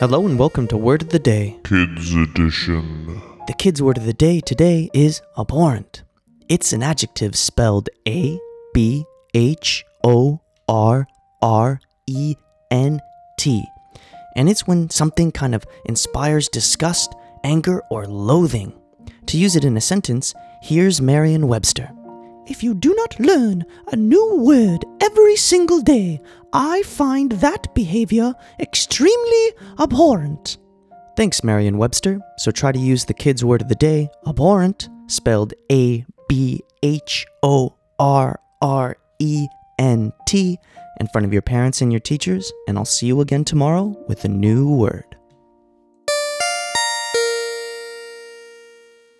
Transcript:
Hello and welcome to Word of the Day. Kids Edition. The kids' word of the day today is abhorrent. It's an adjective spelled A B H O R R E N T. And it's when something kind of inspires disgust, anger, or loathing. To use it in a sentence, here's Merriam Webster. If you do not learn a new word every single day, I find that behavior extremely abhorrent. Thanks, Merriam Webster. So try to use the kids' word of the day, abhorrent, spelled A B H O R R E N T, in front of your parents and your teachers, and I'll see you again tomorrow with a new word.